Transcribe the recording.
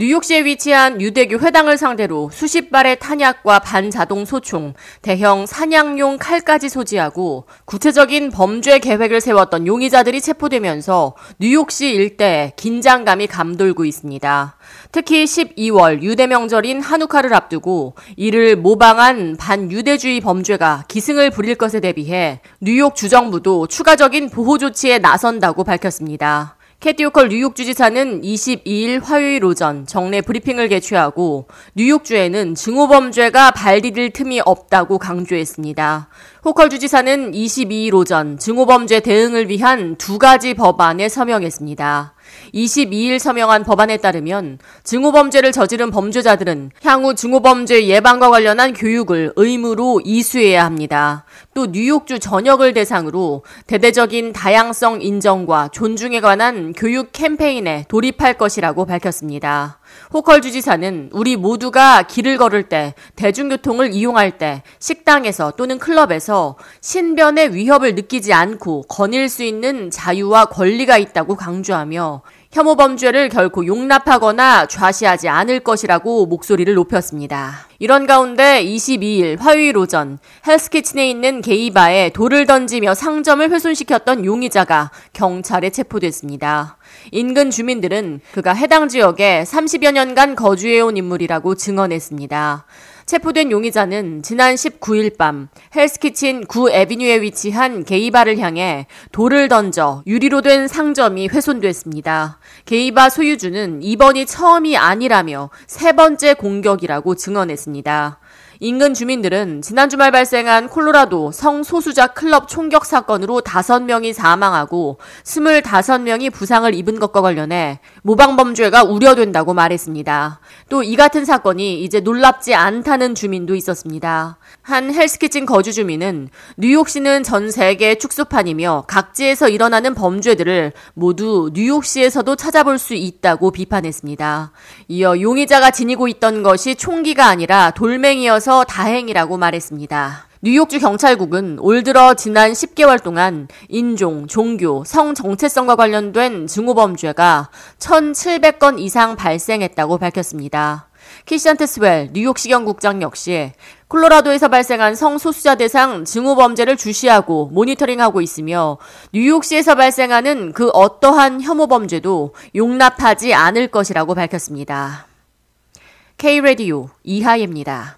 뉴욕시에 위치한 유대교 회당을 상대로 수십 발의 탄약과 반자동 소총, 대형 사냥용 칼까지 소지하고 구체적인 범죄 계획을 세웠던 용의자들이 체포되면서 뉴욕시 일대에 긴장감이 감돌고 있습니다. 특히 12월 유대 명절인 한우카를 앞두고 이를 모방한 반유대주의 범죄가 기승을 부릴 것에 대비해 뉴욕 주정부도 추가적인 보호 조치에 나선다고 밝혔습니다. 캐티 오컬 뉴욕 주지사는 22일 화요일 오전 정례 브리핑을 개최하고 뉴욕주에는 증오범죄가 발디딜 틈이 없다고 강조했습니다. 호컬 주지사는 22일 오전 증오범죄 대응을 위한 두 가지 법안에 서명했습니다. 22일 서명한 법안에 따르면 증오범죄를 저지른 범죄자들은 향후 증오범죄 예방과 관련한 교육을 의무로 이수해야 합니다. 또 뉴욕주 전역을 대상으로 대대적인 다양성 인정과 존중에 관한 교육 캠페인에 돌입할 것이라고 밝혔습니다. 호컬 주지사는 우리 모두가 길을 걸을 때, 대중교통을 이용할 때, 식당에서 또는 클럽에서 신변의 위협을 느끼지 않고 거닐 수 있는 자유와 권리가 있다고 강조하며 혐오 범죄를 결코 용납하거나 좌시하지 않을 것이라고 목소리를 높였습니다. 이런 가운데 22일 화요일 오전 헬스키친에 있는 게이바에 돌을 던지며 상점을 훼손시켰던 용의자가 경찰에 체포됐습니다. 인근 주민들은 그가 해당 지역에 30여 년간 거주해온 인물이라고 증언했습니다. 체포된 용의자는 지난 19일 밤 헬스키친 구 에비뉴에 위치한 게이바를 향해 돌을 던져 유리로 된 상점이 훼손됐습니다. 게이바 소유주는 이번이 처음이 아니라며 세 번째 공격이라고 증언했습니다. 인근 주민들은 지난 주말 발생한 콜로라도 성소수자 클럽 총격 사건으로 5명이 사망하고 25명이 부상을 입은 것과 관련해 모방범죄가 우려된다고 말했습니다. 또 이 같은 사건이 이제 놀랍지 않다는 주민도 있었습니다. 한 헬스키친 거주 주민은 뉴욕시는 전 세계 축소판이며 각지에서 일어나는 범죄들을 모두 뉴욕시에서도 찾아볼 수 있다고 비판했습니다. 이어 용의자가 지니고 있던 것이 총기가 아니라 돌멩이여서 있어서 다행이라고 말했습니다. 뉴욕주 경찰국은 올 들어 지난 10개월 동안 인종, 종교, 성 정체성과 관련된 증오범죄가 1,700건 이상 발생했다고 밝혔습니다. 키시안테 스웰 뉴욕시경 국장 역시 콜로라도에서 발생한 성소수자 대상 증오범죄를 주시하고 모니터링하고 있으며 뉴욕시에서 발생하는 그 어떠한 혐오범죄도 용납하지 않을 것이라고 밝혔습니다. K-Radio 이하예입니다.